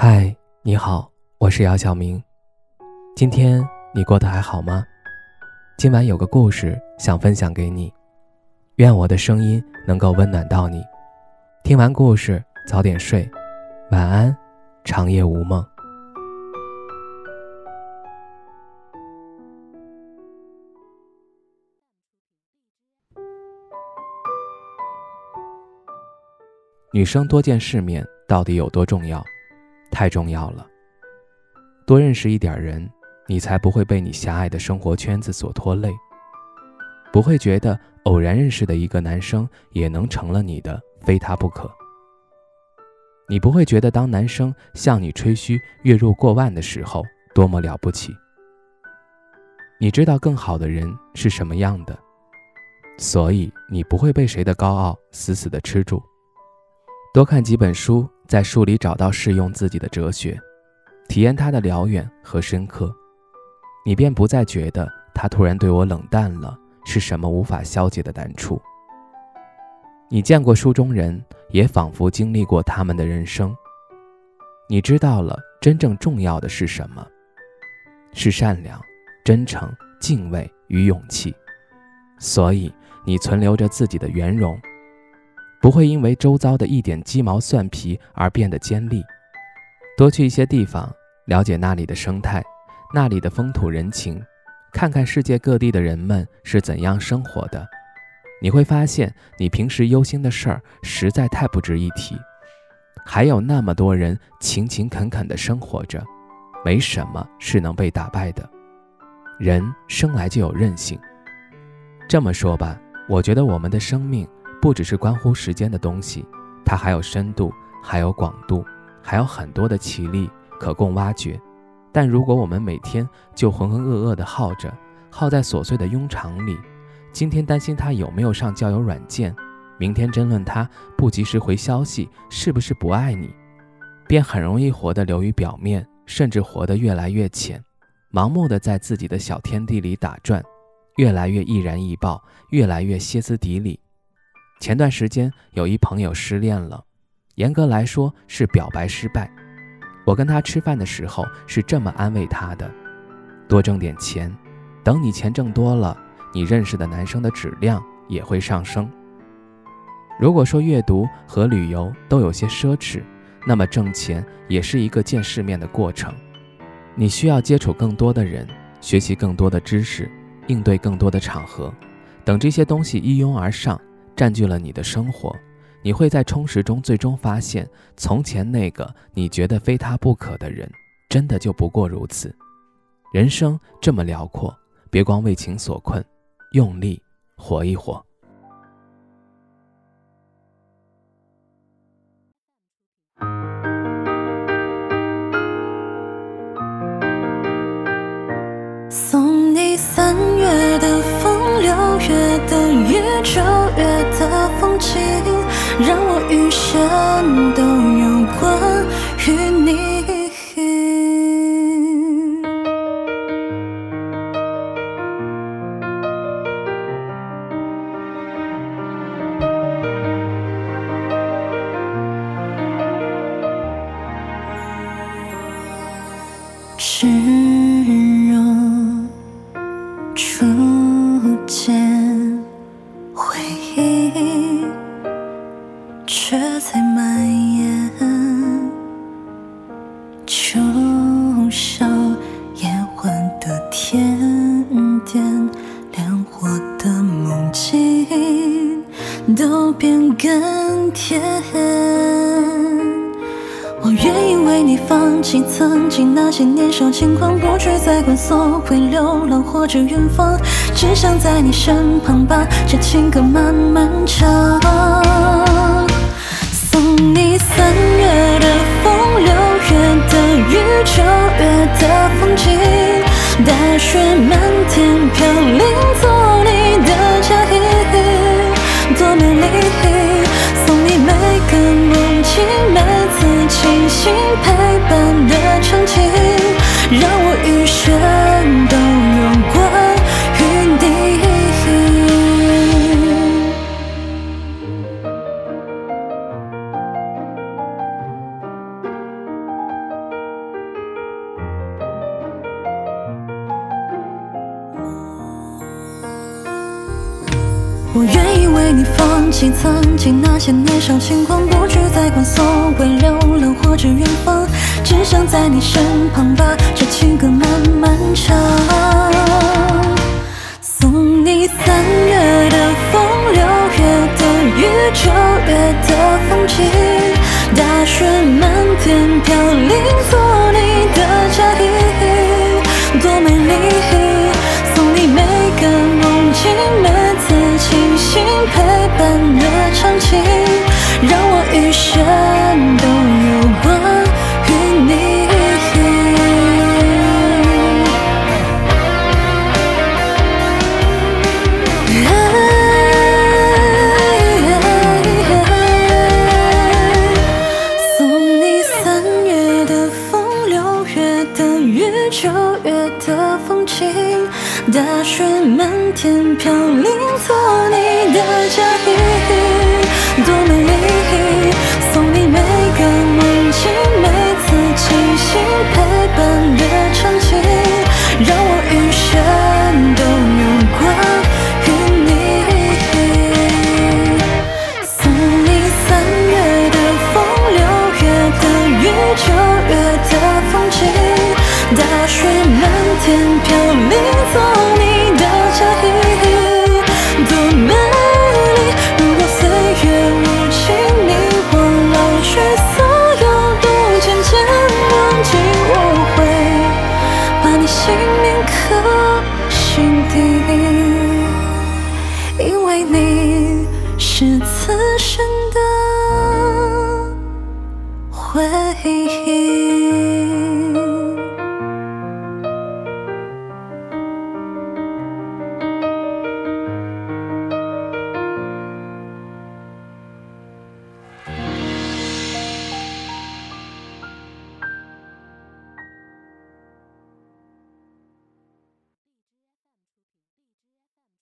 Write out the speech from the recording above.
嗨，你好，我是姚晓明。今天你过得还好吗？今晚有个故事想分享给你，愿我的声音能够温暖到你。听完故事早点睡，晚安，长夜无梦。女生多见世面到底有多重要？太重要了。多认识一点人，你才不会被你狭隘的生活圈子所拖累，不会觉得偶然认识的一个男生也能成了你的，非他不可。你不会觉得当男生向你吹嘘月入过万的时候多么了不起。你知道更好的人是什么样的，所以你不会被谁的高傲死死的吃住。多看几本书。在书里找到适用自己的哲学，体验它的辽远和深刻，你便不再觉得他突然对我冷淡了是什么无法消解的难处。你见过书中人，也仿佛经历过他们的人生。你知道了真正重要的是什么？是善良、真诚、敬畏与勇气。所以你存留着自己的圆融。不会因为周遭的一点鸡毛蒜皮而变得尖利。多去一些地方，了解那里的生态，那里的风土人情，看看世界各地的人们是怎样生活的。你会发现，你平时忧心的事儿实在太不值一提。还有那么多人勤勤恳恳地生活着，没什么是能被打败的。人生来就有韧性。这么说吧，我觉得我们的生命。不只是关乎时间的东西，它还有深度，还有广度，还有很多的奇力可供挖掘。但如果我们每天就浑浑噩噩地耗着，耗在琐碎的庸常里，今天担心他有没有上交友软件，明天争论他不及时回消息是不是不爱你，便很容易活得流于表面，甚至活得越来越浅，盲目的在自己的小天地里打转，越来越易燃易爆，越来越歇斯底里。前段时间有一朋友失恋了，严格来说是表白失败。我跟他吃饭的时候是这么安慰他的：多挣点钱，等你钱挣多了，你认识的男生的质量也会上升。如果说阅读和旅游都有些奢侈，那么挣钱也是一个见世面的过程。你需要接触更多的人，学习更多的知识，应对更多的场合，等这些东西一拥而上。占据了你的生活，你会在充实中最终发现，从前那个你觉得非他不可的人，真的就不过如此。人生这么辽阔，别光为情所困，用力活一活。让我余生都都变更甜。我愿意为你放弃曾经那些年少轻狂，不去再管所谓流浪或者远方，只想在你身旁把这情歌慢慢唱。送你三月的风，六月的雨，九月的风景，大雪漫天飘零，做你的嫁衣，多美丽！送你每个梦境，每次清醒陪伴的场景，让我余生都有关于你。我愿意。为你放弃曾经那些年少轻狂，不去再管所谓流浪或者远方，只想在你身旁把这情歌慢慢唱。送你三月的风，六月的雨，九月的风景，大雪漫天飘零，九月的风景，大雪漫天飘零，做你的嫁衣，